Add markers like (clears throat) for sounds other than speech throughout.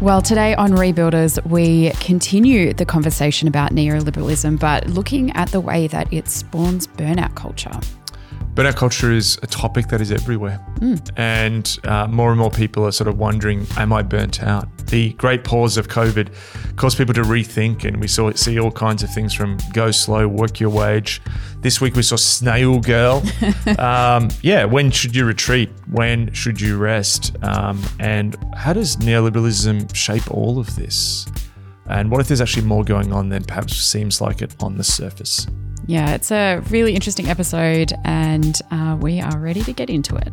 Well, today on Rebuilders, we continue the conversation about neoliberalism, but looking at the way that it spawns burnout culture. Burnout culture is a topic that is everywhere. And uh, more and more people are sort of wondering, am I burnt out? The great pause of COVID caused people to rethink, and we saw see all kinds of things from go slow, work your wage. This week we saw Snail Girl. (laughs) um, yeah, when should you retreat? When should you rest? Um, and how does neoliberalism shape all of this? And what if there's actually more going on than perhaps seems like it on the surface? Yeah, it's a really interesting episode, and uh, we are ready to get into it.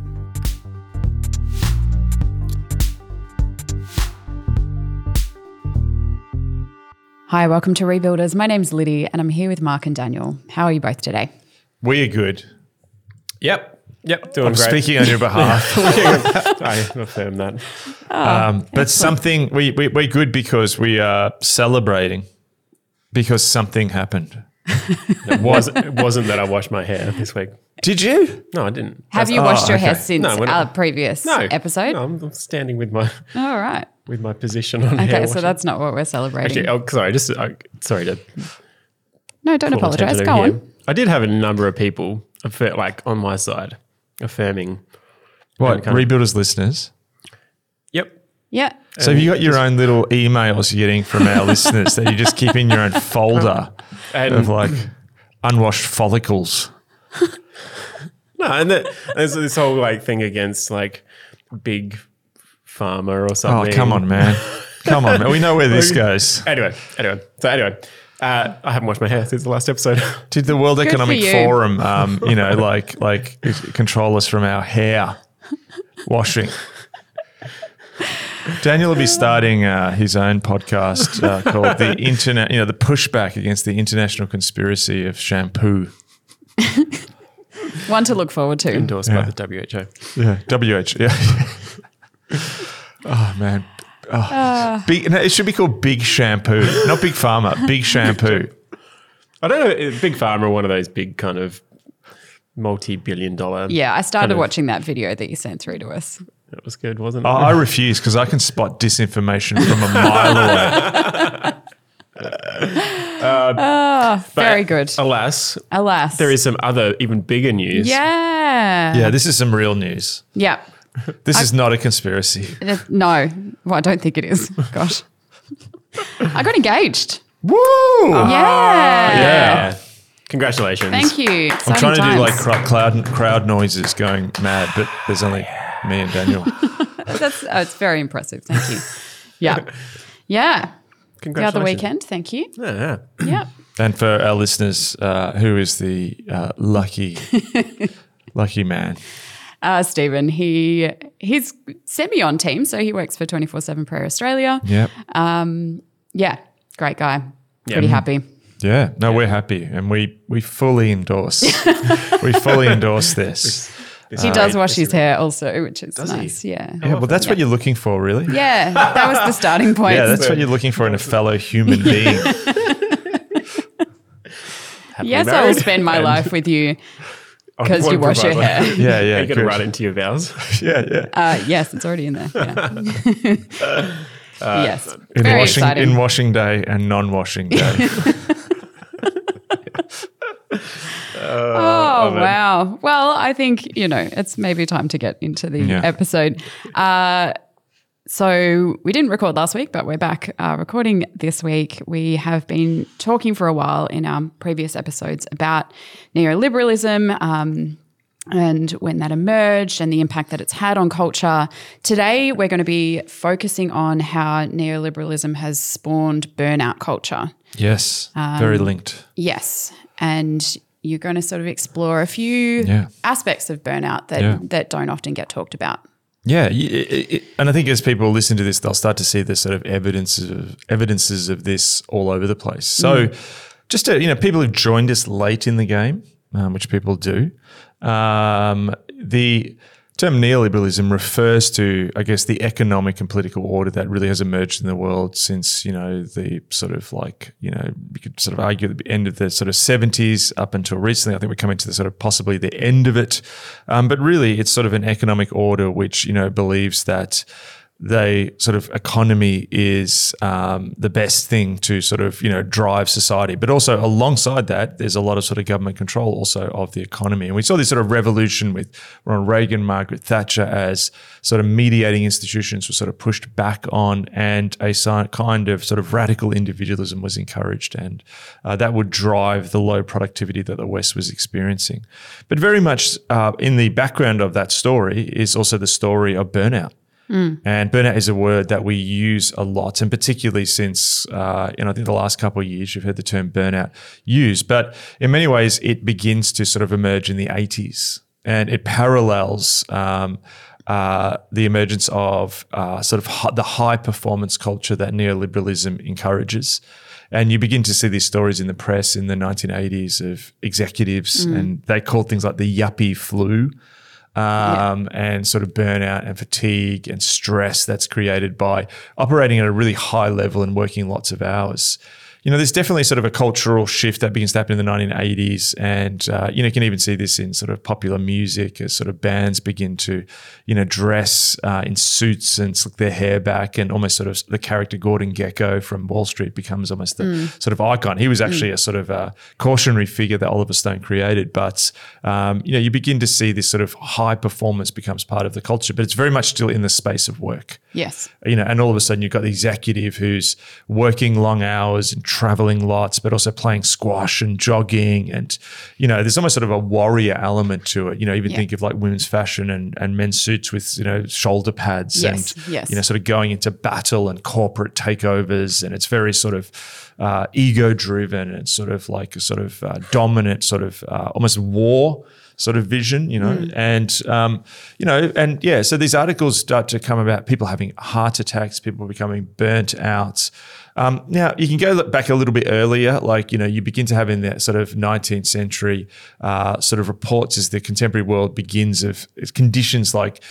Hi, welcome to Rebuilders. My name's Liddy, and I'm here with Mark and Daniel. How are you both today? We are good. Yep. Yep. Doing I'm great. speaking on your behalf. (laughs) I affirm that. Um, but something we, we we're good because we are celebrating because something happened. It wasn't, it wasn't that I washed my hair this week. Did you? No, I didn't. Have you oh, washed your hair since No, our not- previous No episode? No, I'm, I'm standing with my All right. with my position on Okay, hair so washing. that's not what we're celebrating. Actually, oh, sorry. Just uh, sorry to no, don't call apologize. Go over on. I did have a number of people affir- like on my side affirming. What kind of- rebuilders listeners? Yep. Yeah. So have you got your own little emails you're getting from our (laughs) listeners that you just keep in your own folder And of like unwashed follicles? (laughs) no, and the, there's this whole like thing against like big pharma or something. Oh, something. come on, man. Come on, man. We know where this (laughs) goes. Anyway, anyway. So anyway, uh, I haven't washed my hair since the last episode. Did the World for Economic you. Forum, um, you know, like like control us from our hair washing? Daniel will be starting uh, his own podcast uh, called the Internet, you know, the pushback against the international conspiracy of shampoo. One to look forward to. Endorsed Yeah. by the WHO. Yeah, WH. Yeah. (laughs) oh man. Oh. Big, no, it should be called Big Shampoo, not Big Pharma. Big (laughs) Shampoo. I don't know. uh, Big Pharma one of those big kind of multi-billion dollar. Yeah, I started kind of- watching that video that you sent through to us. That was good, wasn't it? I I refuse because I can spot disinformation from a mile away. (laughs) Very good. Alas, Alas. there is some other even bigger news. Yeah. Yeah, this is some real news. Yeah. This is not a conspiracy. Uh, No. Well, I don't think it is. Gosh. I got engaged. Woo! yeah. Yeah. Congratulations. Thank you. I'm trying to do like cr- cloud crowd noises going mad, but there's only me and Daniel. (laughs) That's uh, it's very impressive. Thank you. (laughs) Yeah. Yeah. The other weekend. Thank you. Yeah, yeah. Yeah. And for our listeners, uh, who is the uh, lucky, (laughs) lucky man? Uh, Stephen, he he's semi on team, so he works for 24 7 Prayer Australia. Yep. Yeah. Great guy. Pretty happy. Yeah. No, we're happy, and we we fully endorse. we fully endorse this. He does wash his hair also, which is Does he? nice. Yeah. Yeah, well, that's what you're looking for, really. Yeah, that was the (laughs) starting point. Yeah, that's what you're looking for in a fellow human (laughs) being. Happily yes, I will married. spend my And life with you (laughs) I because you won't wash your provide hair. one. Yeah, Are yeah. you going to good. write into your vows? Yeah, yeah. Uh, yes, it's already in there. Yeah. yes, In very washing, exciting. in washing day and non-washing day. Oh wow! Well, I think you know it's maybe time to get into the Yeah. episode. Uh, so we didn't record last week, but we're back uh, recording this week. We have been talking for a while in our previous episodes about neoliberalism. Um, and when that emerged and the impact that it's had on culture. Today, we're going to be focusing on how neoliberalism has spawned burnout culture. yes, Um, very linked. Yes. And you're going to sort of explore a few Yeah. aspects of burnout that, Yeah. that don't often get talked about. Yeah, it, it, and I think as people listen to this, they'll start to see the sort of evidences of evidences of this all over the place. So, just to, you know, people who've joined us late in the game, um, which people do, um, the term neoliberalism refers to, I guess, the economic and political order that really has emerged in the world since, you know, the sort of like, you know, you could sort of argue the end of the sort of 70s up until recently. I think we're coming to the sort of possibly the end of it. Um, but really, it's sort of an economic order which, you know, believes that the sort of economy is um, the best thing to sort of you know drive society, but also alongside that, there's a lot of sort of government control also of the economy, and we saw this sort of revolution with Ronald Reagan, Margaret Thatcher, as sort of mediating institutions were sort of pushed back on, and a kind of sort of radical individualism was encouraged, and uh, that would drive the low productivity that the West was experiencing. But very much uh, in the background of that story is also the story of burnout. Mm. And burnout is a word that we use a lot, and particularly since uh, you know I think the last couple of years you've heard the term burnout used. But in many ways, it begins to sort of emerge in the 80s, and it parallels. Um, uh, the emergence of uh, sort of the high performance culture that neoliberalism encourages. And you begin to see these stories in the press in the 1980s of executives, mm. and they called things like the yuppie flu um, yeah. and sort of burnout and fatigue and stress that's created by operating at a really high level and working lots of hours you know, there's definitely sort of a cultural shift that begins to happen in the 1980s. And, uh, you know, you can even see this in sort of popular music as sort of bands begin to, you know, dress uh, in suits and slick their hair back and almost sort of the character Gordon Gekko from Wall Street becomes almost the mm. sort of icon. He was actually mm. a sort of a cautionary figure that Oliver Stone created. But, um, you know, you begin to see this sort of high performance becomes part of the culture, but it's very much still in the space of work. Yes. You know, and all of a sudden you've got the executive who's working long hours and traveling lots, but also playing squash and jogging. And, you know, there's almost sort of a warrior element to it. You know, even yeah. think of like women's fashion and, and men's suits with, you know, shoulder pads yes. and, yes. you know, sort of going into battle and corporate takeovers. And it's very sort of uh, ego driven and sort of like a sort of uh, dominant sort of uh, almost war sort of vision, you know, mm. and um, you know, and yeah, so these articles start to come about people having heart attacks, people becoming burnt out. Um, now you can go back a little bit earlier, like you know, you begin to have in that sort of 19th century uh, sort of reports as the contemporary world begins of conditions like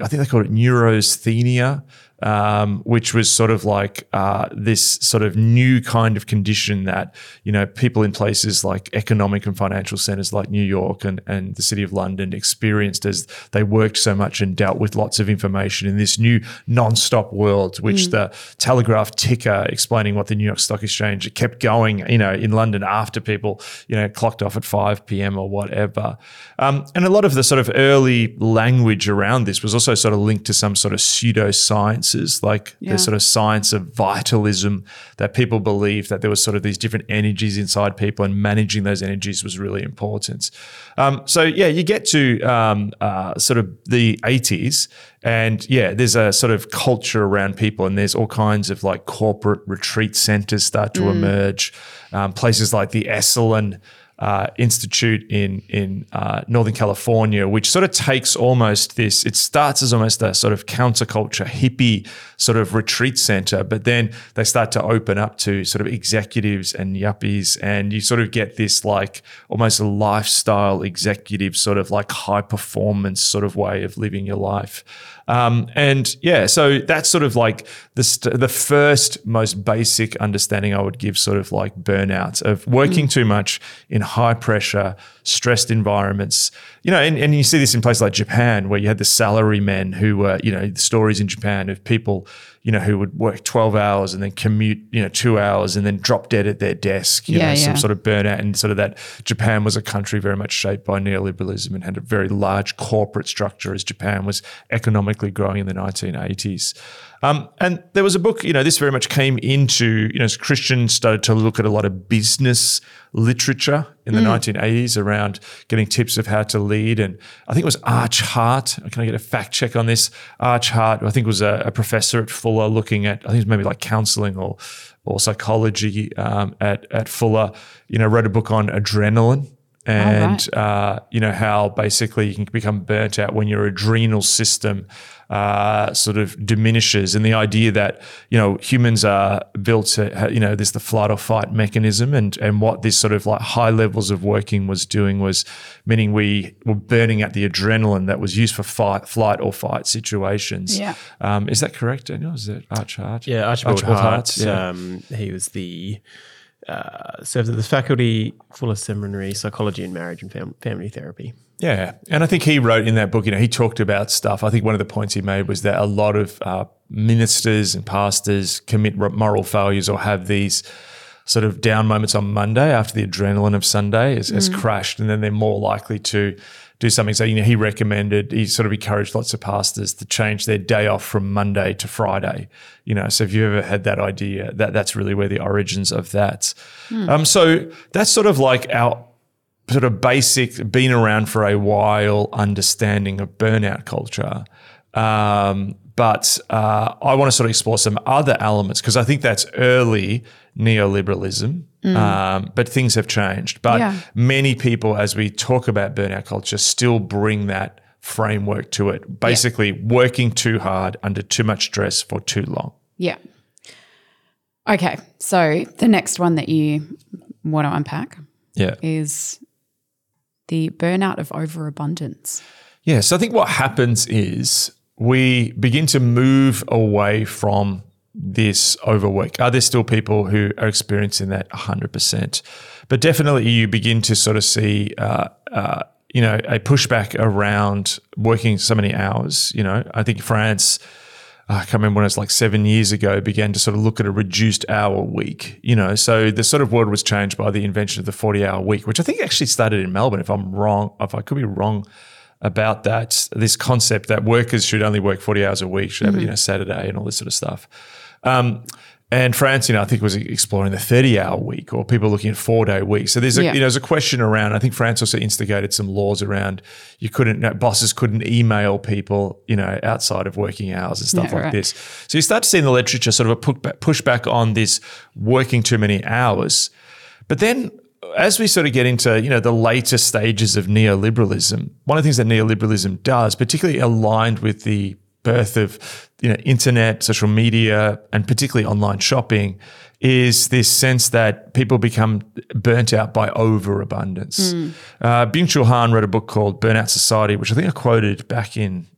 I think they called it neurasthenia, um, which was sort of like uh, this sort of new kind of condition that you know people in places like economic and financial centers like New York and, and the city of London experienced as they worked so much and dealt with lots of information in this new non-stop world, which mm. the Telegraph ticker explaining what the New York Stock Exchange kept going, you know, in London after people you know clocked off at 5 p.m. or whatever, um, and a lot of the sort of early language around this was also sort of linked to some sort of pseudoscience like yeah. the sort of science of vitalism, that people believe that there was sort of these different energies inside people, and managing those energies was really important. Um, so yeah, you get to um, uh, sort of the 80s, and yeah, there's a sort of culture around people, and there's all kinds of like corporate retreat centers start to mm. emerge, um, places like the Esalen uh, institute in in uh, Northern California, which sort of takes almost this. It starts as almost a sort of counterculture hippie sort of retreat center, but then they start to open up to sort of executives and yuppies, and you sort of get this like almost a lifestyle executive sort of like high performance sort of way of living your life. Um, and yeah, so that's sort of like the st- the first most basic understanding I would give, sort of like burnout of working mm. too much in high pressure, stressed environments. You know, and, and you see this in places like Japan, where you had the salary men who were, you know, the stories in Japan of people you know, who would work 12 hours and then commute, you know, two hours and then drop dead at their desk, you yeah, know, yeah. some sort of burnout. And sort of that Japan was a country very much shaped by neoliberalism and had a very large corporate structure as Japan was economically growing in the 1980s. Um, and there was a book, you know, this very much came into, you know, as Christians started to look at a lot of business literature in the mm. 1980s around getting tips of how to lead. And I think it was Arch Hart. Can I get a fact check on this? Arch Hart, I think was a, a professor at Fuller looking at, I think it was maybe like counseling or or psychology um, at at Fuller. You know, wrote a book on adrenaline and right. uh, you know how basically you can become burnt out when your adrenal system uh, sort of diminishes, and the idea that you know humans are built to you know there's the flight or fight mechanism, and and what this sort of like high levels of working was doing was meaning we were burning out the adrenaline that was used for fight, flight or fight situations. Yeah, um, is that correct, Daniel? Is it Arch Hart? Yeah, Archibald, Archibald Hart. Hart yeah. Um, he was the uh, served at the faculty, Fuller Seminary, psychology and marriage and fam- family therapy. Yeah, and I think he wrote in that book. You know, he talked about stuff. I think one of the points he made was that a lot of uh, ministers and pastors commit moral failures or have these sort of down moments on Monday after the adrenaline of Sunday has, has crashed, and then they're more likely to do something. So, you know, he recommended, he sort of encouraged lots of pastors to change their day off from Monday to Friday. You know, so if you ever had that idea, that that's really where the origins of that. Um, so that's sort of like our sort of basic, been around for a while understanding of burnout culture. Um, but uh, I want to sort of explore some other elements because I think that's early neoliberalism. Um, but things have changed. But Yeah. many people, as we talk about burnout culture, still bring that framework to it. Basically, working too hard under too much stress for too long. Yeah. Okay. So the next one that you want to unpack Yeah. is the burnout of overabundance. Yeah. So I think what happens is we begin to move away from this overwork. Are there still people who are experiencing that 100%? But definitely you begin to sort of see, uh, uh, you know, a pushback around working so many hours. You know, I think France, I can't remember when it was like seven years ago, began to sort of look at a reduced hour week. You know, so the sort of world was changed by the invention of the 40 hour week, which I think actually started in Melbourne, if I'm wrong, if I could be wrong about that, this concept that workers should only work 40 hours a week, should have, you know, Saturday and all this sort of stuff. Um, and France, you know, I think was exploring the 30 hour week or people looking at four day weeks. So there's a, Yeah. you know, there's a question around, I think France also instigated some laws around you couldn't, no, bosses couldn't email people, you know, outside of working hours and stuff Yeah, like right. this. So you start to see in the literature sort of a pushback, pushback on this working too many hours. But then as we sort of get into, you know, the later stages of neoliberalism, one of the things that neoliberalism does, particularly aligned with the birth of, you know, internet, social media, and particularly online shopping, is this sense that people become burnt out by overabundance. Uh, Byung-Chul Han wrote a book called Burnout Society, which I think I quoted back in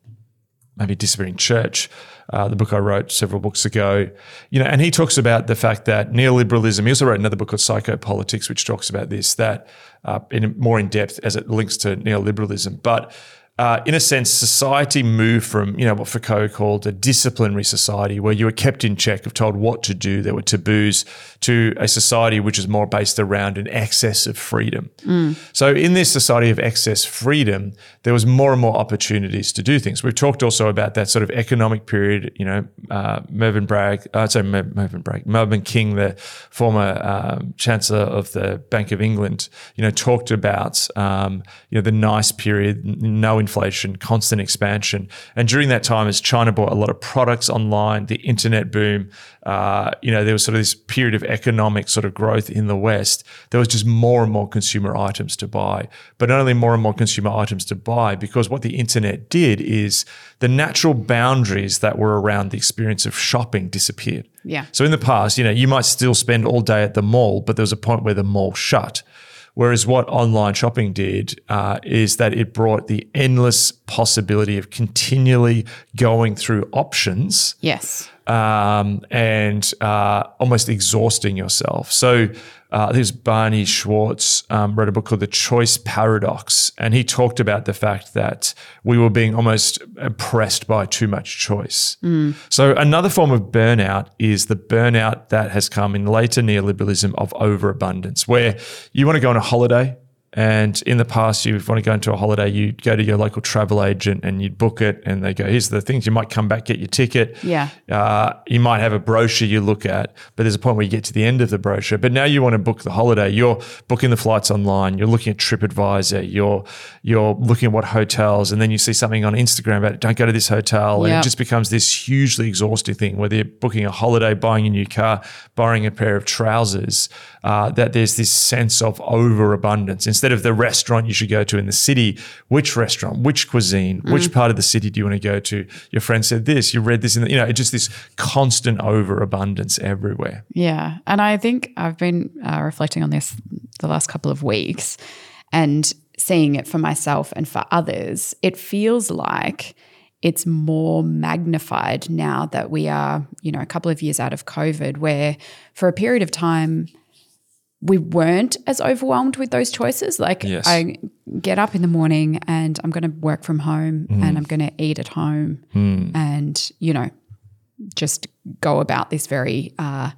maybe disappearing church uh, the book i wrote several books ago. You know and he talks about the fact that neoliberalism he also wrote another book called psychopolitics which talks about this that uh, in more in depth as it links to neoliberalism. But uh, in a sense, society moved from, you know, what Foucault called a disciplinary society where you were kept in check, of told what to do, there were taboos, to a society which is more based around an excess of freedom. So in this society of excess freedom, there was more and more opportunities to do things. We've talked also about that sort of economic period. You know, uh, Mervyn Bragg, uh, sorry, Mer- Mervyn Bragg, Mervyn King, the former um, Chancellor of the Bank of England, you know, talked about um, you know the nice period, no inflation, constant expansion, and during that time, as China bought a lot of products online, the internet boom, uh, you know, there was sort of this period of economic sort of growth in the West. There was just more and more consumer items to buy, but not only more and more consumer items to buy, because what the internet did is the natural boundaries that were around the experience of shopping disappeared. Yeah. So in the past, you know, you might still spend all day at the mall, but there was a point where the mall shut. Whereas what online shopping did uh, is that it brought the endless possibility of continually going through options Yes. um, and uh, almost exhausting yourself. So uh, this Barry Schwartz um, wrote a book called The Choice Paradox, and he talked about the fact that we were being almost oppressed by too much choice. So another form of burnout is the burnout that has come in later neoliberalism of overabundance, where you want to go on a holiday. And in the past, you want to go into a holiday, you'd go to your local travel agent and you'd book it, and they go, "Here's the things." You might come back, get your ticket. Yeah. Uh, you might have a brochure you look at, but there's a point where you get to the end of the brochure. But now you want to book the holiday. You're booking the flights online. You're looking at TripAdvisor. You're you're looking at what hotels, and then you see something on Instagram about don't go to this hotel, and it just becomes this hugely exhausting thing. Whether you're booking a holiday, buying a new car, borrowing a pair of trousers, uh, that there's this sense of overabundance. Instead of the restaurant you should go to in the city, which restaurant, which cuisine, which part of the city do you want to go to? Your friend said this. You read this, in the, you know, it's just this constant overabundance everywhere. Yeah. And I think I've been uh, reflecting on this the last couple of weeks and seeing it for myself and for others. It feels like it's more magnified now that we are, you know, a couple of years out of COVID, where for a period of time, we weren't as overwhelmed with those choices. Like Yes. I get up in the morning and I'm going to work from home mm-hmm. and I'm going to eat at home hmm. and, you know, just go about this very uh,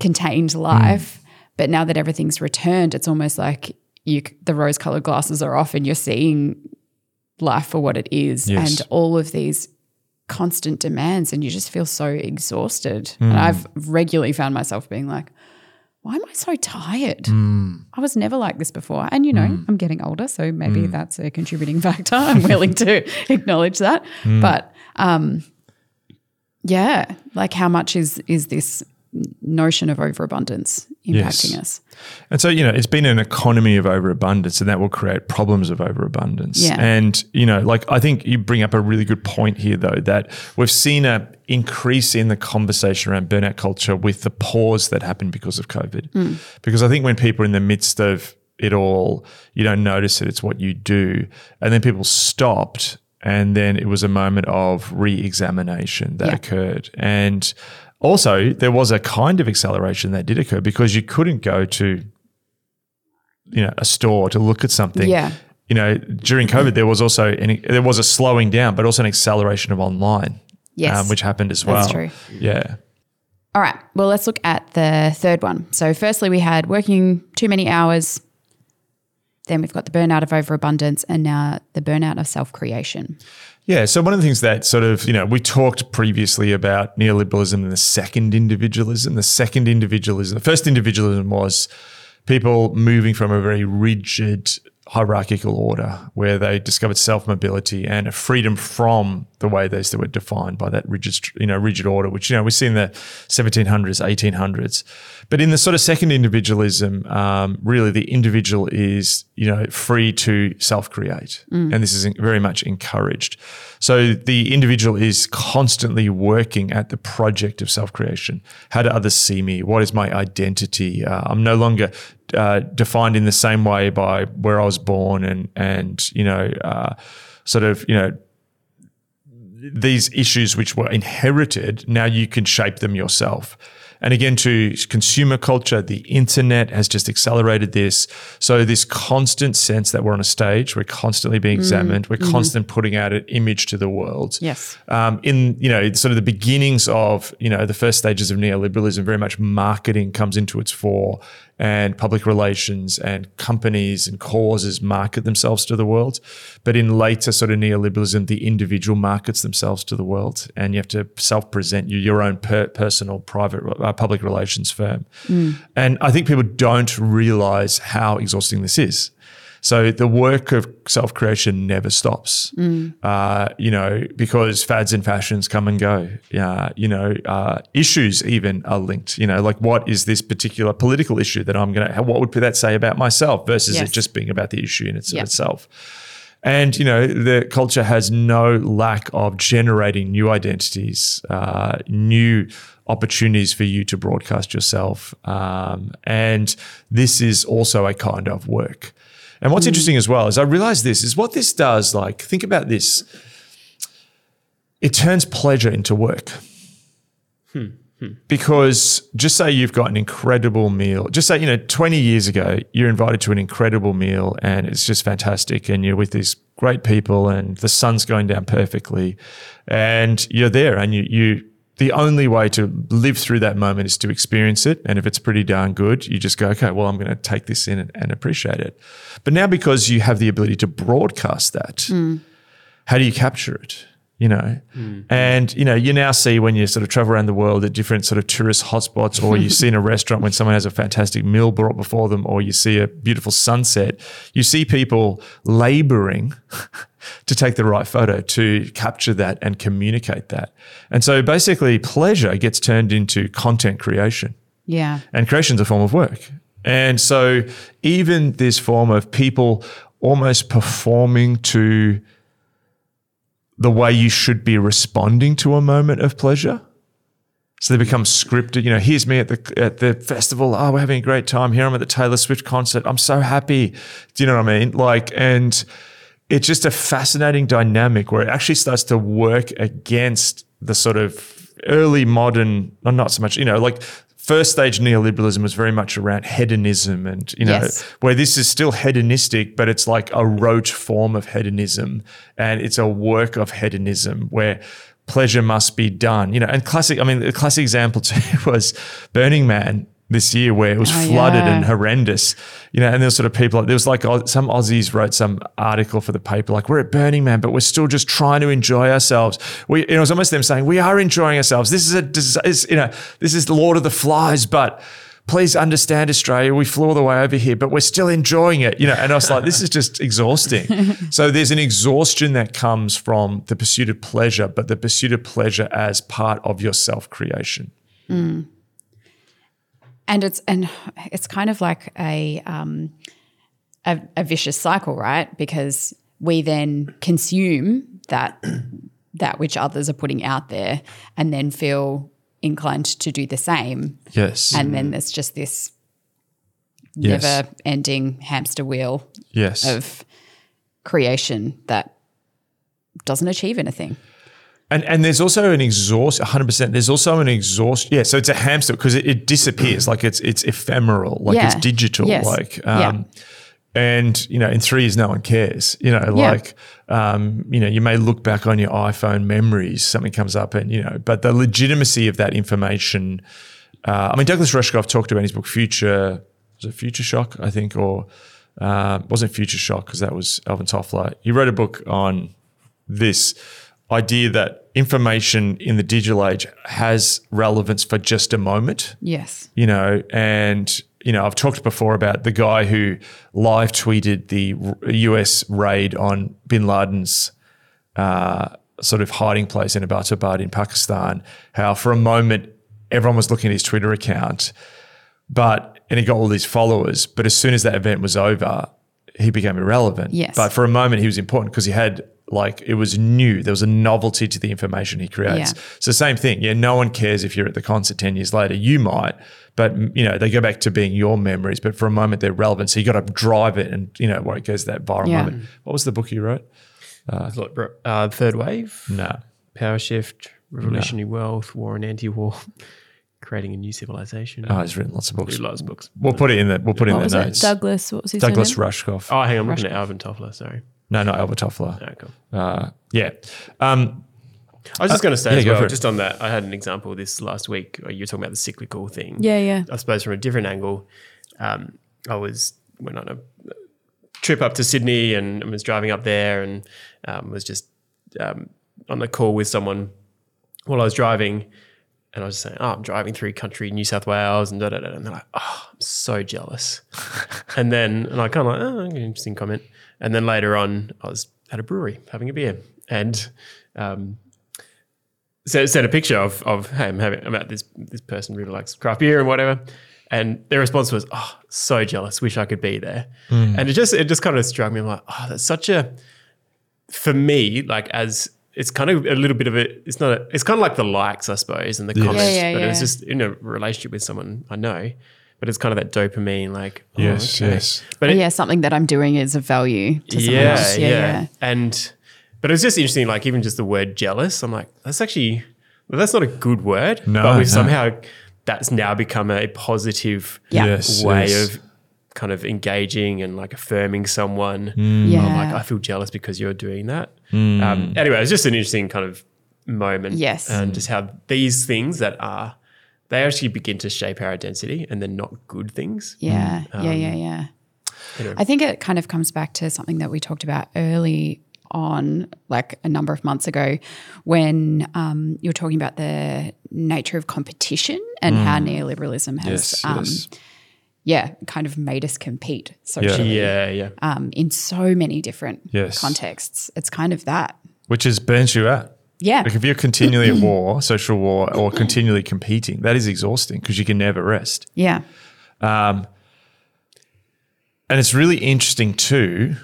contained hmm. life. But now that everything's returned, it's almost like you the rose colored glasses are off and you're seeing life for what it is Yes. and all of these constant demands and you just feel so exhausted. And hmm. I've regularly found myself being like, why am I so tired? Hmm. I was never like this before. And you know, hmm. I'm getting older, so maybe hmm. that's a contributing (laughs) factor. I'm willing to (laughs) acknowledge that. But um yeah, like how much is is this notion of overabundance impacting Yes. us? And so, you know, it's been an economy of overabundance and that will create problems of overabundance. Yeah. And, you know, like I think you bring up a really good point here though, that we've seen a increase in the conversation around burnout culture with the pause that happened because of COVID. Hmm. Because I think when people are in the midst of it all, you don't notice it, it's what you do. And then people stopped and then it was a moment of re-examination that Yeah. occurred. And also, there was a kind of acceleration that did occur because you couldn't go to, you know, a store to look at something. Yeah. You know, during COVID, there was also an, there was a slowing down, but also an acceleration of online, Yes. um, which happened as well. That's true. Yeah. All right. Well, let's look at the third one. So, firstly, we had working too many hours. Then we've got the burnout of overabundance, and now the burnout of self creation. Yeah. So one of the things that sort of, you know, we talked previously about neoliberalism and the second individualism. The second individualism, the first individualism was people moving from a very rigid hierarchical order where they discovered self-mobility and a freedom from the way they were defined by that rigid, you know, rigid order, which, you know, we see in the 1700s, 1800s. But in the sort of second individualism, um, really the individual is, you know, free to self-create. And this is very much encouraged. So the individual is constantly working at the project of self-creation. How do others see me? What is my identity? Uh, I'm no longer uh, defined in the same way by where I was born and and you know uh, sort of you know these issues which were inherited, now you can shape them yourself. And again, to consumer culture, the internet has just accelerated this. So, this constant sense that we're on a stage, we're constantly being examined, we're constantly putting out an image to the world. Yes. Um, in you know sort of the beginnings of you know the first stages of neoliberalism, very much marketing comes into its fore, and public relations and companies and causes market themselves to the world. But in later sort of neoliberalism, the individual markets themselves to the world, and you have to self-present you your own per- personal, private, uh, public relations firm. And I think people don't realize how exhausting this is. So the work of self-creation never stops, uh, you know, because fads and fashions come and go. Yeah, you know, uh, issues even are linked. You know, like what is this particular political issue that I'm going to? What would that say about myself versus Yes. it just being about the issue in its, Yeah. itself? And you know, the culture has no lack of generating new identities, uh, new opportunities for you to broadcast yourself, um, and this is also a kind of work. And what's interesting hmm. as well is I realize this is what this does. Like, think about this. It turns pleasure into work. Hmm, hmm. Because just say you've got an incredible meal, just say, you know, 20 years ago, you're invited to an incredible meal and it's just fantastic. And you're with these great people and the sun's going down perfectly. And you're there and you, you, the only way to live through that moment is to experience it. And if it's pretty darn good, you just go, okay, well, I'm going to take this in and, and appreciate it. But now, because you have the ability to broadcast that, hmm. how do you capture it? You know, mm. and you know, you now see when you sort of travel around the world at different sort of tourist hotspots, or you (laughs) see in a restaurant when someone has a fantastic meal brought before them, or you see a beautiful sunset, you see people laboring (laughs) to take the right photo to capture that and communicate that. And so basically, pleasure gets turned into content creation Yeah. and creation's a form of work. And so even this form of people almost performing to the way you should be responding to a moment of pleasure. So they become scripted. You know, here's me at the at the festival. Oh, we're having a great time. Here I'm at the Taylor Swift concert. I'm so happy. Do you know what I mean? Like, and it's just a fascinating dynamic where it actually starts to work against the sort of early modern, not so much, you know, like first stage neoliberalism was very much around hedonism and, you know, Yes. where this is still hedonistic, but it's like a rote form of hedonism and it's a work of hedonism where pleasure must be done. You know, and classic. I mean, the classic example (laughs) too was Burning Man this year where it was Oh, flooded yeah. and horrendous. You know, and there was sort of people. There was like oh, some Aussies wrote some article for the paper like, "We're at Burning Man, but we're still just trying to enjoy ourselves." We, you know it was almost them saying, "We are enjoying ourselves. This is a, dis- is, you know, this is the Lord of the Flies, but." Please understand, Australia. We flew all the way over here, but we're still enjoying it. You know, and I was like, this is just exhausting. (laughs) so there's an exhaustion that comes from the pursuit of pleasure, but the pursuit of pleasure as part of your self creation. Mm. And it's and it's kind of like a um a, a vicious cycle right because we then consume that (clears throat) that which others are putting out there and then feel inclined to do the same Yes. and then there's just this Yes. never ending hamster wheel yes. of creation that doesn't achieve anything And and there's also an exhaust, 100%. There's also an exhaust. Yeah, so it's a hamster because it, it disappears. Like it's it's ephemeral, like it's digital. Yes. Like, Yeah. um, and you know, in three years, no one cares. You know, Yeah. like, um, you know, you may look back on your iPhone memories, something comes up, and you know, but the legitimacy of that information. Uh, I mean, Douglas Rushkoff talked about in his book Future. Was it Future Shock? I think, or uh, wasn't Future Shock because that was Alvin Toffler. He wrote a book on this idea that information in the digital age has relevance for just a moment, yes. You know, and you know, I've talked before about the guy who live tweeted the US raid on bin Laden's uh, sort of hiding place in Abbottabad in Pakistan, how for a moment everyone was looking at his Twitter account, but and he got all these followers, but as soon as that event was over, he became irrelevant. Yes. But for a moment he was important because he had like it was new. There was a novelty to the information he creates. Yeah. So same thing. Yeah, no one cares if you're at the concert 10 years later. You might, but you know, they go back to being your memories, but for a moment they're relevant. So you got to drive it and you know, where it goes that viral Yeah. moment. What was the book you wrote? Look, bro, uh, third wave, No. power shift, revolutionary wealth, war and anti-war, creating a new civilization. Oh, he's written lots of books. Lots of books. We'll put it in the we'll put it what in was the it notes. douglas what was his Douglas name Rushkoff. Oh, hang on, I'm looking at Alvin Toffler. Sorry. No, not Albert Toffler. Oh, cool. Uh, yeah. Um, I was just going to say yeah, as well, it. just on that, I had an example this last week. uh, You were talking about the cyclical thing. yeah yeah I suppose from a different angle, um, I was went on a trip up to Sydney and was driving up there and um, was just um, on the call with someone while I was driving. And I was just saying, oh, I'm driving through country, New South Wales, and da da da. And they're like, oh, I'm so jealous. (laughs) and then, and I kind of like, oh, interesting comment. And then later on, I was at a brewery having a beer and um, sent, sent a picture of, of hey, I'm having I'm at this this person really likes craft beer and whatever. And their response was, "Oh, so jealous. Wish I could be there." And it just it just kind of struck me. I'm like, "Oh, that's such a." For me, like as it's kind of a little bit of a. It's not. A, it's kind of like the likes, I suppose, and the comments. Yeah, yeah, but it was just in a relationship with someone I know. But it's kind of that dopamine, like oh, Yes, okay. yes. But it, yeah something that i'm doing is of value to someone yeah, else yeah, yeah yeah And but it was just interesting, like even just the word jealous. I'm like, that's actually well, that's not a good word. No, but we've no. somehow that's now become a positive Yeah. Yes. way yes. of kind of engaging and like affirming someone. yeah I'm like, I feel jealous because you're doing that. Um, anyway, it's just an interesting kind of moment. Yes. And just how these things that are, they actually begin to shape our identity and they're not good things. Yeah, Mm. yeah, Um, yeah, yeah. you know. I think it kind of comes back to something that we talked about early on, like a number of months ago, when um, you were talking about the nature of competition and how neoliberalism has, Mm. Yes, um, yes. Yeah, kind of made us compete socially Yeah, yeah. um, in so many different Yes. contexts. It's kind of that. Which is burns you out. Yeah. Like if you're continually at war, (clears throat) social war, or continually competing, that is exhausting because you can never rest. Yeah. And it's really interesting too.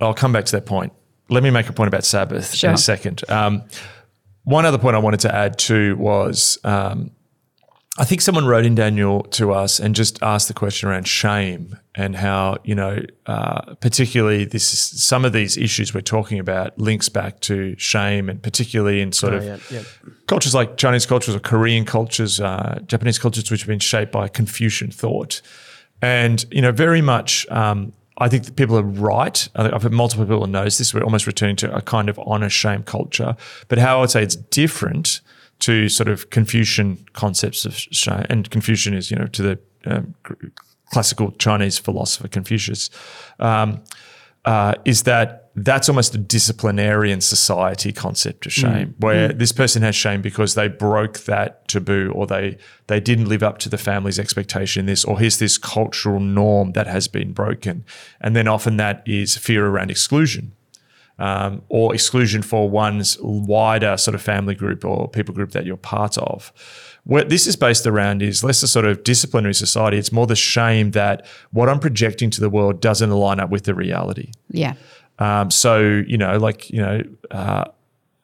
I'll come back to that point. Let me make a point about Sabbath in a second. Um, one other point I wanted to add too was um, I think someone wrote in Daniel to us and just asked the question around shame and how you know, uh, particularly this is, some of these issues we're talking about links back to shame and particularly in sort Oh, of yeah, yeah. cultures like Chinese cultures or Korean cultures, uh, Japanese cultures, which have been shaped by Confucian thought. And, you know, very much, um, I think that people are right. I think I've had multiple people notice this. We're almost returning to a kind of honor shame culture. But how I would say it's different to sort of Confucian concepts of shame, and Confucian is, you know, to the um, classical Chinese philosopher Confucius, um, uh, is that that's almost a disciplinarian society concept of shame, where this person has shame because they broke that taboo or they they didn't live up to the family's expectation in this, or here's this cultural norm that has been broken, and then often that is fear around exclusion. Um, or exclusion for one's wider sort of family group or people group that you're part of. What this is based around is less a sort of disciplinary society. It's more the shame that what I'm projecting to the world doesn't align up with the reality. Yeah. Um, so you know, like you know, uh,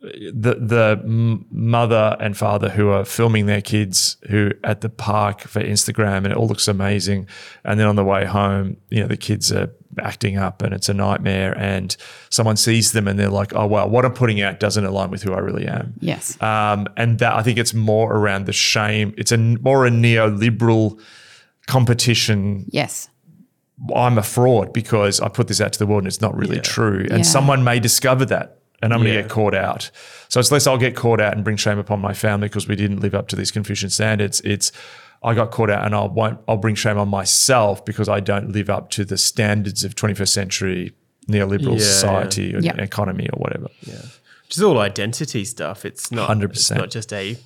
the the mother and father who are filming their kids who at the park for Instagram, and it all looks amazing, and then on the way home, you know, the kids are acting up, and it's a nightmare, and someone sees them, and they're like, oh wow, what I'm putting out doesn't align with who I really am. Yes. Um, and that I think it's more around the shame. It's a more a neoliberal competition yes. I'm a fraud because I put this out to the world and it's not really Yeah. true. And Yeah. someone may discover that and I'm going to get caught out. So it's less I'll get caught out and bring shame upon my family because we didn't live up to these Confucian standards. It's I got caught out and I'll won't I'll bring shame on myself because I don't live up to the standards of 21st century neoliberal Yeah, society or Yeah. economy or whatever. Yeah. Which is all identity stuff. It's not 100%. It's not just a.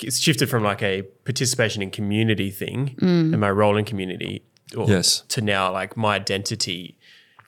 It's shifted from like a participation in community thing Mm. and my role in community, or Yes. to now like my identity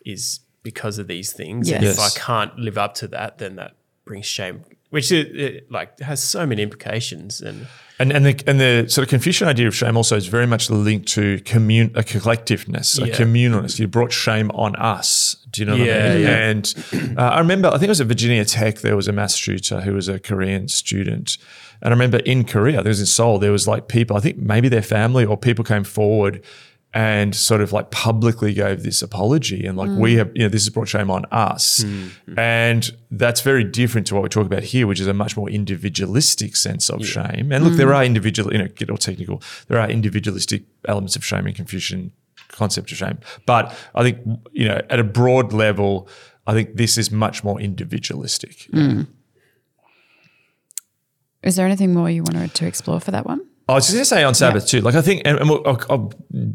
is because of these things. And Yes. if I can't live up to that, then that brings shame, which it, it like has so many implications. And And and the and the sort of Confucian idea of shame also is very much linked to commun a collectiveness, a Yeah. communalness. You brought shame on us. Do you know what Yeah, I mean? yeah. And uh, I remember, I think it was at Virginia Tech. There was a maths tutor who was a Korean student, and I remember in Korea, there was in Seoul, there was like people. I think maybe their family or people came forward and sort of like publicly gave this apology and like we mm. have you know this has brought shame on us. Hmm. Hmm. And that's very different to what we talk about here which is a much more individualistic sense of shame. And look there hmm. are individual you know get all technical there are individualistic elements of shame in confucian concept of shame. But i think you know at a broad level i think this is much more individualistic. Is there anything more you wanted to explore for that one? I was just going to say on Sabbath too. Like I think, and, and we'll, I'll, I'll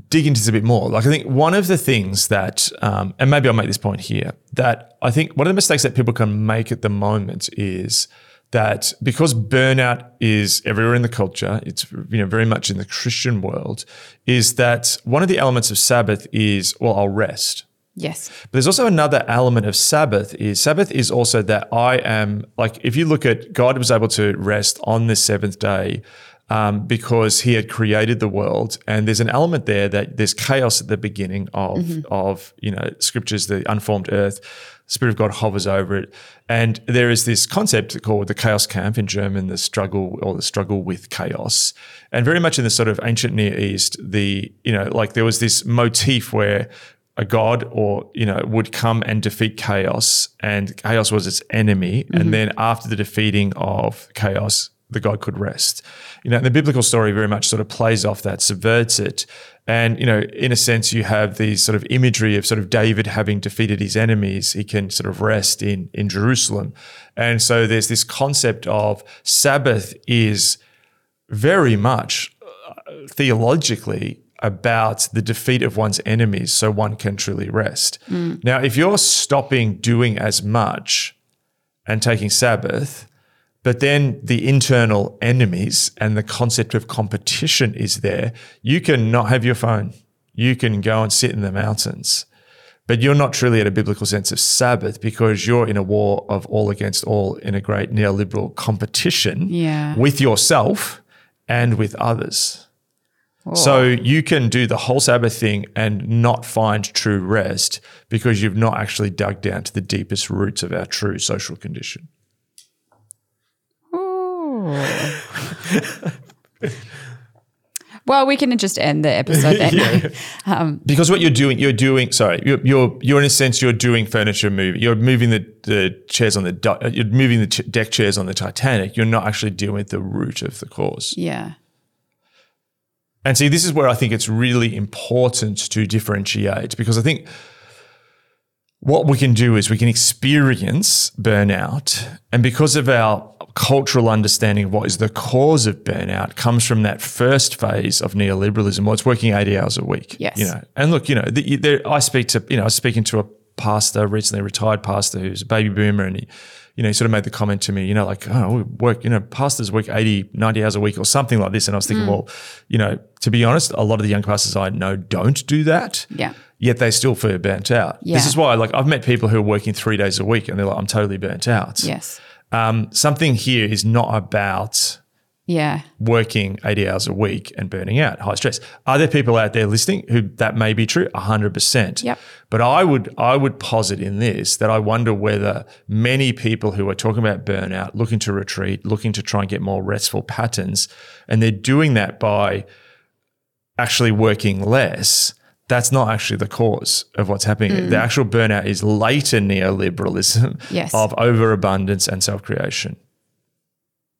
dig into this a bit more. Like I think one of the things that, um, and maybe I'll make this point here, that I think one of the mistakes that people can make at the moment is that because burnout is everywhere in the culture, it's you know very much in the Christian world, is that one of the elements of Sabbath is well, I'll rest. Yes. But there's also another element of Sabbath is Sabbath is also that I am like if you look at God was able to rest on the seventh day um, because He had created the world, and there's an element there that there's chaos at the beginning of of you know scriptures, the unformed earth. The Spirit of God hovers over it, and there is this concept called the Chaoskampf in German, the struggle or the struggle with chaos, and very much in the sort of ancient Near East, the you know like there was this motif where a god or you know would come and defeat chaos. And chaos was its enemy. And then after the defeating of chaos the god could rest. You know and the biblical story very much sort of plays off that subverts it. And you know in a sense you have these sort of imagery of sort of david having defeated his enemies. He can sort of rest in in jerusalem. And so there's this concept of sabbath is very much uh, theologically about the defeat of one's enemies so one can truly rest. Now, if you're stopping doing as much and taking Sabbath, but then the internal enemies and the concept of competition is there, you can not have your phone. You can go and sit in the mountains. But you're not truly at a biblical sense of Sabbath because you're in a war of all against all in a great neoliberal competition Yeah. with yourself and with others. So you can do the whole Sabbath thing and not find true rest because you've not actually dug down to the deepest roots of our true social condition. (laughs) Well, we can just end the episode then. (laughs) Um, because what you're doing, you're doing. Sorry, you're you're, you're in a sense you're doing furniture moving. You're moving the, the chairs on the do- uh, you're moving the ch- deck chairs on the Titanic. You're not actually dealing with the root of the cause. yeah. And see, this is where I think it's really important to differentiate because I think what we can do is we can experience burnout. And because of our cultural understanding of what is the cause of burnout comes from that first phase of neoliberalism, where it's working 80 hours a week. Yes. You know, and look, you know, the, there, I speak to, you know, I was speaking to a pastor, recently retired pastor who's a baby boomer and he, you know, he sort of made the comment to me, you know, like, oh, we work, you know, pastors work 80, 90 hours a week or something like this. And I was thinking, mm. well, you know, to be honest, a lot of the young pastors I know don't do that. Yeah. Yet they still feel burnt out. Yeah. This is why, like, I've met people who are working three days a week and they're like, I'm totally burnt out. Yes. Um, something here is not about Yeah. working 80 hours a week and burning out, high stress. Are there people out there listening who that may be true? 100%. Yep. But I would I would posit in this that I wonder whether many people who are talking about burnout, looking to retreat, looking to try and get more restful patterns, and they're doing that by actually working less, that's not actually the cause of what's happening. The actual burnout is later neoliberalism (laughs) Yes. of overabundance and self-creation.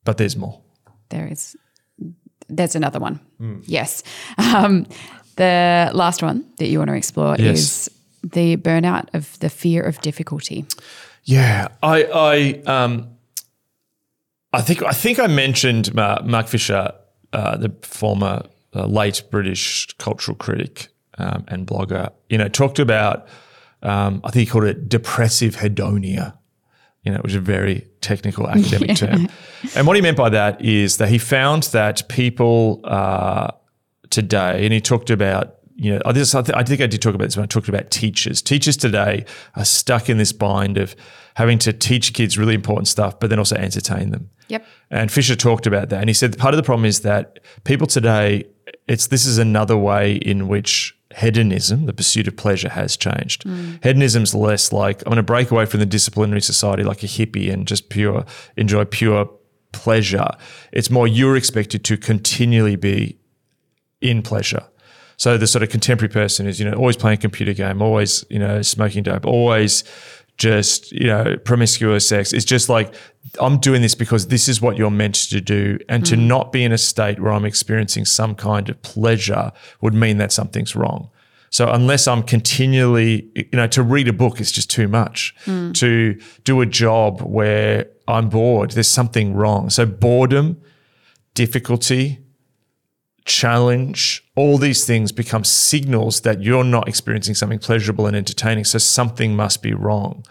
But there's more. There is. There's another one. Yes. Um, the last one that you want to explore Yes. is the burnout of the fear of difficulty. Yeah, I, I, um, I think, I think I mentioned Mark, Mark Fisher, uh, the former uh, late British cultural critic um, and blogger. You know, talked about, um, I think he called it depressive hedonia. You know, it was a very technical academic (laughs) term. And what he meant by that is that he found that people uh, today, and he talked about, you know, I, just, I think I did talk about this when I talked about teachers. Teachers today are stuck in this bind of having to teach kids really important stuff, but then also entertain them. Yep. And Fisher talked about that, and he said part of the problem is that people today, it's this is another way in which hedonism, the pursuit of pleasure, has changed. Hmm. Hedonism's less like I'm going to break away from the disciplinary society like a hippie and just pure enjoy pure pleasure. It's more you're expected to continually be in pleasure. So the sort of contemporary person is, you know, always playing a computer game, always, you know, smoking dope, always just, you know, promiscuous sex. It's just like, I'm doing this because this is what you're meant to do. And to mm. not be in a state where I'm experiencing some kind of pleasure would mean that something's wrong. So unless I'm continually, you know, to read a book is just too much. Mm. To do a job where I'm bored, there's something wrong. So boredom, difficulty, challenge, all these things become signals that you're not experiencing something pleasurable and entertaining. So something must be wrong.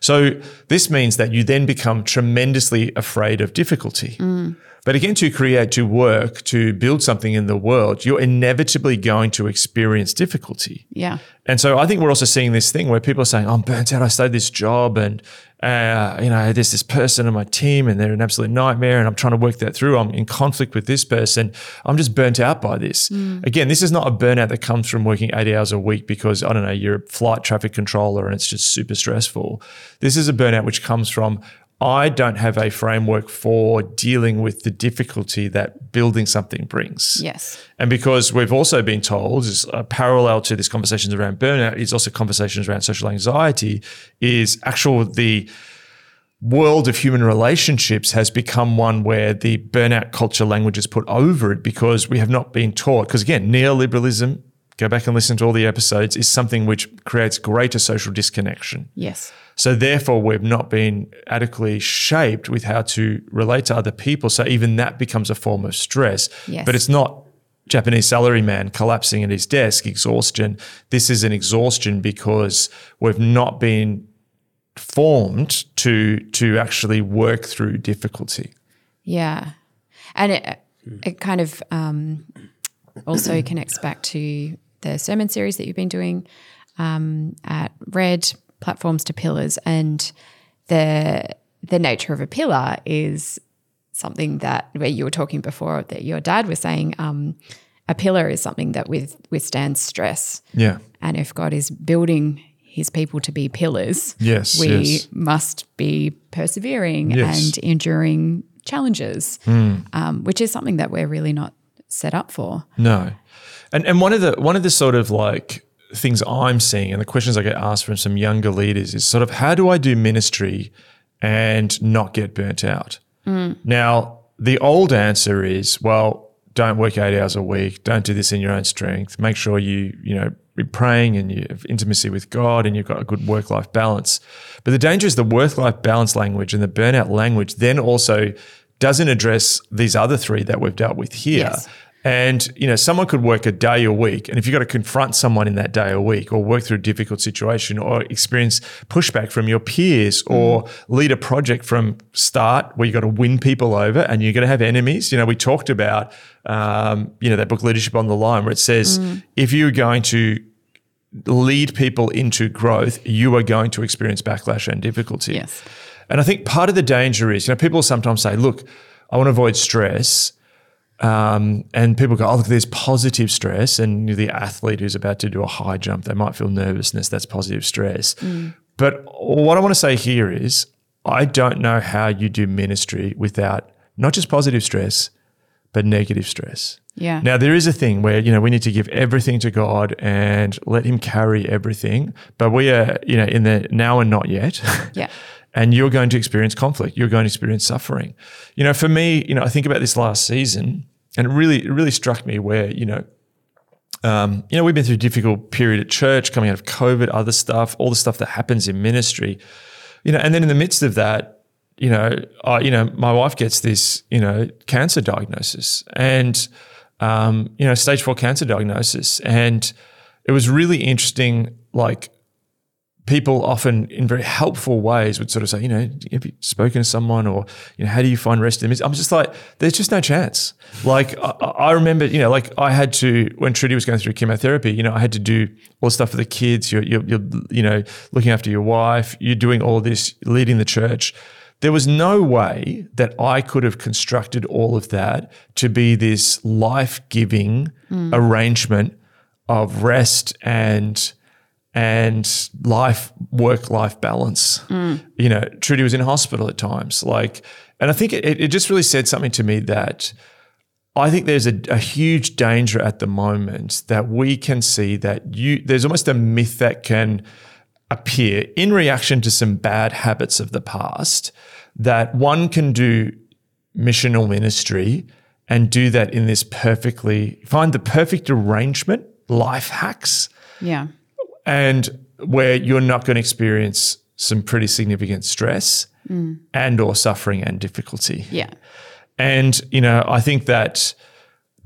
So this means that you then become tremendously afraid of difficulty. Mm. But again, to create, to work, to build something in the world, you're inevitably going to experience difficulty. Yeah. And so I think we're also seeing this thing where people are saying, oh, I'm burnt out. I started this job and, uh, you know, there's this person on my team and they're an absolute nightmare and I'm trying to work that through. I'm in conflict with this person. I'm just burnt out by this. Again, this is not a burnout that comes from working 80 hours a week because, I don't know, you're a flight traffic controller and it's just super stressful. This is a burnout which comes from, I don't have a framework for dealing with the difficulty that building something brings. Yes. And because we've also been told, is a parallel to these conversations around burnout, is also conversations around social anxiety, is actual the world of human relationships has become one where the burnout culture language is put over it because we have not been taught. Because again, neoliberalism, go back and listen to all the episodes, is something which creates greater social disconnection. Yes. So therefore, we've not been adequately shaped with how to relate to other people. So even that becomes a form of stress. Yes. But it's not Japanese salaryman collapsing at his desk, exhaustion. This is an exhaustion because we've not been formed to to actually work through difficulty. Yeah. And it, it kind of um, also connects back to the sermon series that you've been doing um, at Red Platforms to Pillars. And the, the nature of a pillar is something that, where you were talking before, that your dad was saying, um, a pillar is something that with, withstands stress. Yeah. And if God is building his people to be pillars, Yes, we yes. must be persevering Yes. and enduring challenges, um, which is something that we're really not set up for. No. And and one of the one of the sort of like things I'm seeing and the questions I get asked from some younger leaders is sort of how do I do ministry and not get burnt out? Mm. Now, the old answer is, well, don't work eight hours a week. Don't do this in your own strength. Make sure you, you know, be praying and you have intimacy with God and you've got a good work life balance. But the danger is the work life balance language and the burnout language then also doesn't address these other three that we've dealt with here. Yes. And you know, someone could work a day a week, and if you've got to confront someone in that day a week, or work through a difficult situation, or experience pushback from your peers, or lead a project from start where you've got to win people over, and you're going to have enemies. You know, we talked about um, you know that book Leadership on the Line, where it says if you're going to lead people into growth, you are going to experience backlash and difficulty. Yes. And I think part of the danger is, you know, people sometimes say, look, I want to avoid stress. Um, and people go, oh, look, there's positive stress. And the athlete who's about to do a high jump, they might feel nervousness. That's positive stress. But what I want to say here is, I don't know how you do ministry without not just positive stress, but negative stress. Yeah. Now there is a thing where you know we need to give everything to God and let Him carry everything, but we are you know in the now and not yet. Yeah. (laughs) and you're going to experience conflict. You're going to experience suffering. You know, for me, you know, I think about this last season, and it really, it really struck me where you know. Um, you know, we've been through a difficult period at church, coming out of COVID, other stuff, all the stuff that happens in ministry. You know, and then in the midst of that, you know, I, you know, my wife gets this, you know, cancer diagnosis, and um, you know, stage four cancer diagnosis, and it was really interesting. Like, people often, in very helpful ways, would sort of say, you know, have you spoken to someone, or you know, how do you find rest in the midst? I'm just like, there's just no chance. Like, I, I remember, you know, like I had to when Trudy was going through chemotherapy. You know, I had to do all the stuff for the kids. You're, you're, you're you know, looking after your wife. You're doing all this, leading the church there was no way that I could have constructed all of that to be this life giving mm. arrangement of rest and and life work life balance. Mm. You know, Trudy was in hospital at times, like, and I think it, it just really said something to me that I think there's a, a huge danger at the moment that we can see that you there's almost a myth that can appear in reaction to some bad habits of the past that one can do missional ministry and do that in this perfectly find the perfect arrangement life hacks Yeah. And where you're not going to experience some pretty significant stress and or suffering and difficulty Yeah. and, you know, I think that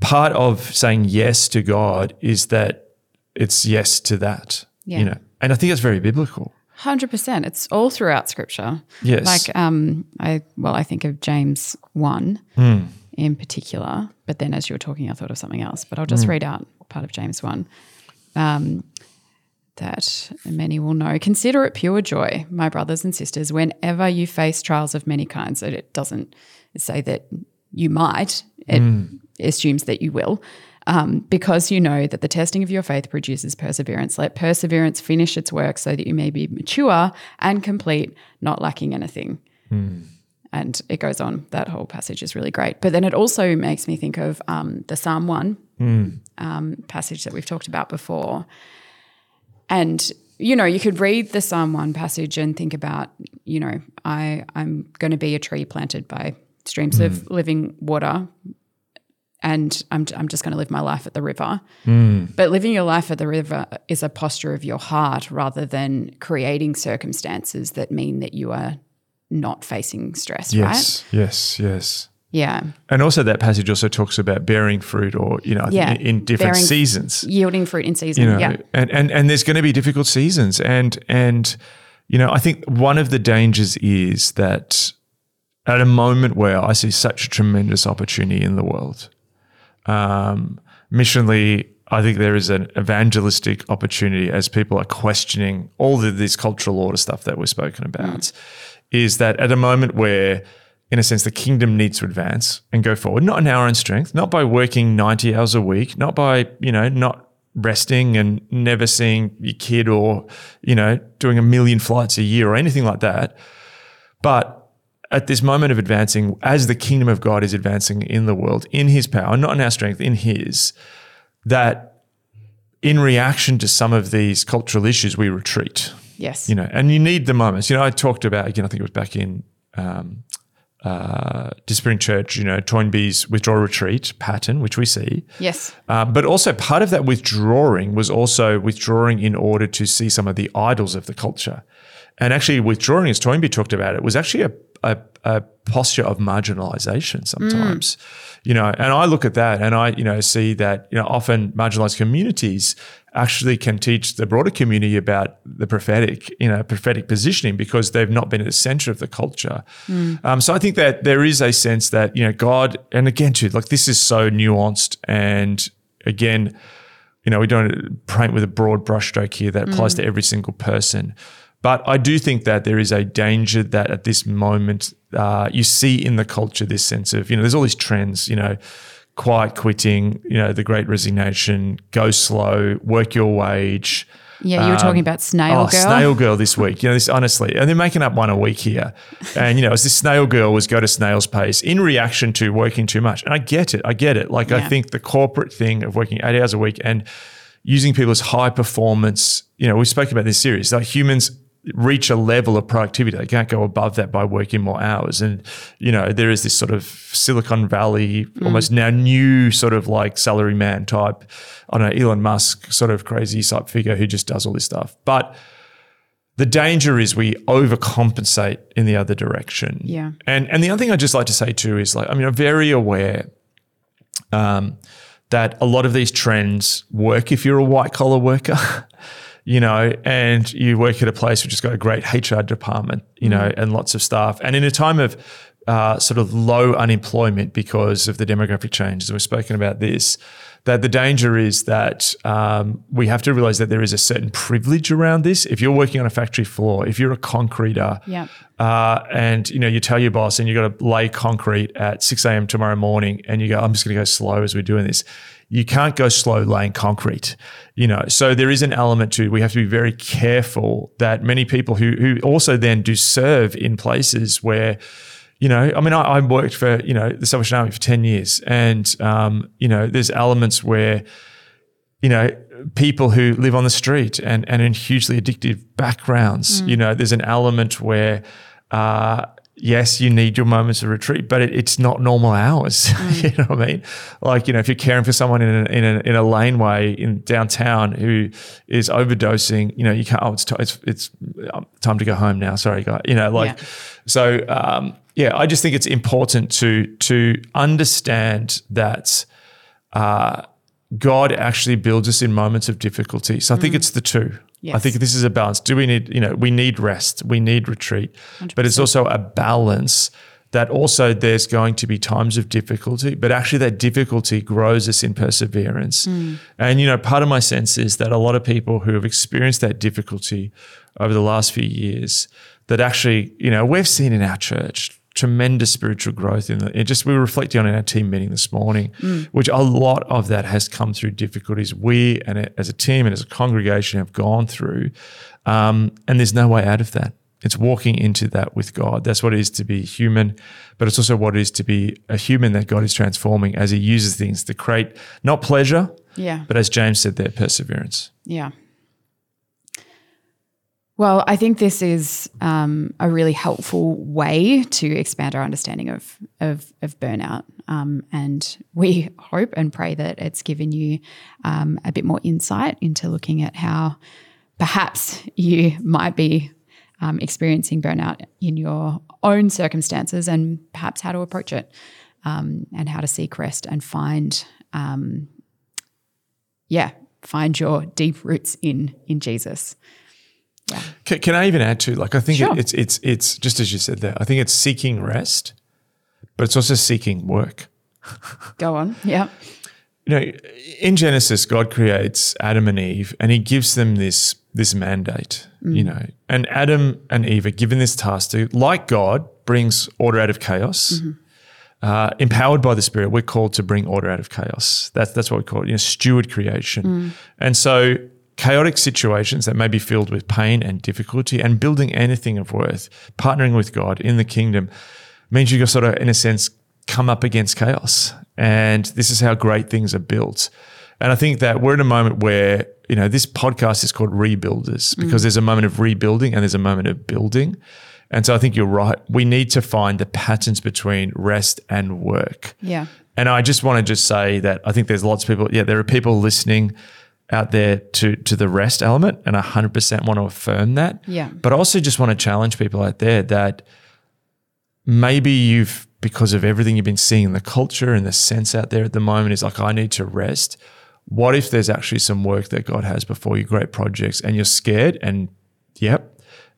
part of saying yes to God is that it's yes to that, Yeah. you know, and I think it's very biblical. Hundred percent. It's all throughout Scripture. Yes. Like, um, I well, I think of James one Hmm. in particular, but then as you were talking, I thought of something else. But I'll just read out part of James one. Um, that many will know. Consider it pure joy, my brothers and sisters, whenever you face trials of many kinds. It doesn't say that you might, it assumes that you will, um, because you know that the testing of your faith produces perseverance. Let perseverance finish its work so that you may be mature and complete, not lacking anything. And it goes on. That whole passage is really great. But then it also makes me think of um, the Psalm 1 um, passage that we've talked about before. And, you know, you could read the Psalm 1 passage and think about, you know, I, I'm going to be a tree planted by streams of mm. living water and I'm, I'm just going to live my life at the river. Mm. But living your life at the river is a posture of your heart rather than creating circumstances that mean that you are not facing stress, right? Yes, yes, yes. Yeah. And also that passage also talks about bearing fruit or, you know, Yeah. in, different Bearing- seasons. Yielding fruit in season. you know, yeah. and, and and there's going to be difficult seasons, and and you know, I think one of the dangers is that at a moment where I see such a tremendous opportunity in the world, um, missionally, I think there is an evangelistic opportunity as people are questioning all of this cultural order stuff that we've spoken about. Is that at a moment where in a sense, the kingdom needs to advance and go forward, not in our own strength, not by working 90 hours a week, not by, you know, not resting and never seeing your kid or, you know, doing a million flights a year or anything like that. But at this moment of advancing, as the kingdom of God is advancing in the world, in his power, not in our strength, in his, that in reaction to some of these cultural issues, we retreat Yes. you know, and you need the moments. You know, I talked about again. I think it was back in um, uh, Disciplinary Church, you know, Toynbee's withdrawal retreat pattern, which we see. Yes. Uh, but also part of that withdrawing was also withdrawing in order to see some of the idols of the culture. And actually, withdrawing, as Toynbee talked about it, was actually a, a, a posture of marginalization sometimes. You know, and I look at that and I, you know, see that, you know, often marginalized communities actually can teach the broader community about the prophetic, you know, prophetic positioning because they've not been at the center of the culture. Um, so I think that there is a sense that, you know, God, and again, too, like this is so nuanced and again, you know, we don't paint with a broad brushstroke here that applies to every single person. But I do think that there is a danger that at this moment uh, you see in the culture this sense of, you know, there's all these trends, you know, quiet quitting, you know, the great resignation, go slow, work your wage. Yeah, you were talking um, about Snail Oh, Girl. Snail Girl this (laughs) week. You know, this honestly, and they're making up one a week here. And you know, as this Snail Girl was go to snail's pace in reaction to working too much. And I get it. I get it. Like I think the corporate thing of working eight hours a week and using people as high performance. You know, we spoke about this series. Like humans reach a level of productivity. They can't go above that by working more hours. And, you know, there is this sort of Silicon Valley, almost now new sort of like salary man type, I don't know, Elon Musk sort of crazy type figure who just does all this stuff. But the danger is we overcompensate in the other direction. Yeah. And and the other thing I'd just like to say too is like, I mean, I'm very aware um, that a lot of these trends work if you're a white collar worker. (laughs) You know, and you work at a place which has got a great HR department, you know, and lots of staff. And in a time of uh, sort of low unemployment because of the demographic changes, we've spoken about this, that the danger is that um, we have to realize that there is a certain privilege around this. If you're working on a factory floor, if you're a concreter, Yeah. uh, and you know you tell your boss and you've got to lay concrete at 6 a.m tomorrow morning and you go i'm just going to go slow as we're doing this you can't go slow laying concrete you know so there is an element to we have to be very careful that many people who who also then do serve in places where you know, I mean, I, I worked for, you know, the Salvation Army for 10 years. And, um, you know, there's elements where, you know, people who live on the street and, and in hugely addictive backgrounds, you know, there's an element where, uh, yes, you need your moments of retreat, but it, it's not normal hours. (laughs) you know what I mean? Like, you know, if you're caring for someone in a, in a, in a laneway in downtown who is overdosing, you know, you can't, oh, it's, t- it's, it's um, time to go home now. Sorry, guy. You know, like, Yeah. so, um, yeah, I just think it's important to, to understand that, uh, God actually builds us in moments of difficulty. So I think it's the two. I think this is a balance. Do we need, you know, we need rest, we need retreat, but it's also a balance that also there's going to be times of difficulty, but actually that difficulty grows us in perseverance. Hmm. And, you know, part of my sense is that a lot of people who have experienced that difficulty over the last few years, that actually, you know, we've seen in our church tremendous spiritual growth in the, it just we were reflecting on in our team meeting this morning, which a lot of that has come through difficulties we and as a team and as a congregation have gone through. Um, and there's no way out of that. It's walking into that with God. That's what it is to be human, but it's also what it is to be a human that God is transforming as He uses things to create not pleasure, Yeah. but as James said there, perseverance. Yeah. Well, I think this is um, a really helpful way to expand our understanding of of, of burnout, um, and we (laughs) hope and pray that it's given you um, a bit more insight into looking at how perhaps you might be um, experiencing burnout in your own circumstances, and perhaps how to approach it, um, and how to seek rest and find um, yeah, find your deep roots in in Jesus. Can, can I even add to like I think Sure. it, it's it's it's just as you said there. I think it's seeking rest, but it's also seeking work. (laughs) Go on. Yeah. You know, in Genesis, God creates Adam and Eve, and He gives them this this mandate. You mm. know, and Adam and Eve are given this task to, like God, brings order out of chaos. Mm-hmm. Uh, empowered by the Spirit, we're called to bring order out of chaos. That's that's what we call it. You know, steward creation. Mm. And so, chaotic situations that may be filled with pain and difficulty, and building anything of worth, partnering with God in the kingdom, means you sort of, in a sense, come up against chaos. And this is how great things are built. And I think that we're in a moment where, you know, this podcast is called Rebuilders mm. because there's a moment of rebuilding and there's a moment of building. And so I think you're right. We need to find the patterns between rest and work. Yeah. And I just want to just say that I think there's lots of people, yeah, there are people listening out there to to the rest element and I 100% want to affirm that. Yeah. But I also just want to challenge people out there that maybe you've because of everything you've been seeing in the culture and the sense out there at the moment is like I need to rest. What if there's actually some work that God has before you, great projects, and you're scared and yep,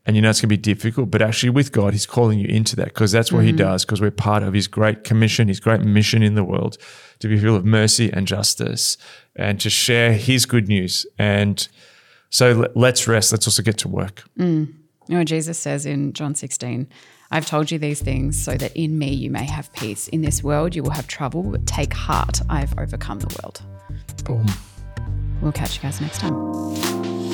and you know it's going to be difficult, but actually with God, He's calling you into that because that's what He mm. does because we're part of His great commission, His great mission in the world to be full of mercy and justice and to share His good news. And so let- let's rest. Let's also get to work. Mm. You know Jesus says in John 16? I've told you these things so that in me you may have peace. In this world you will have trouble, but take heart, I've overcome the world. Boom. We'll catch you guys next time.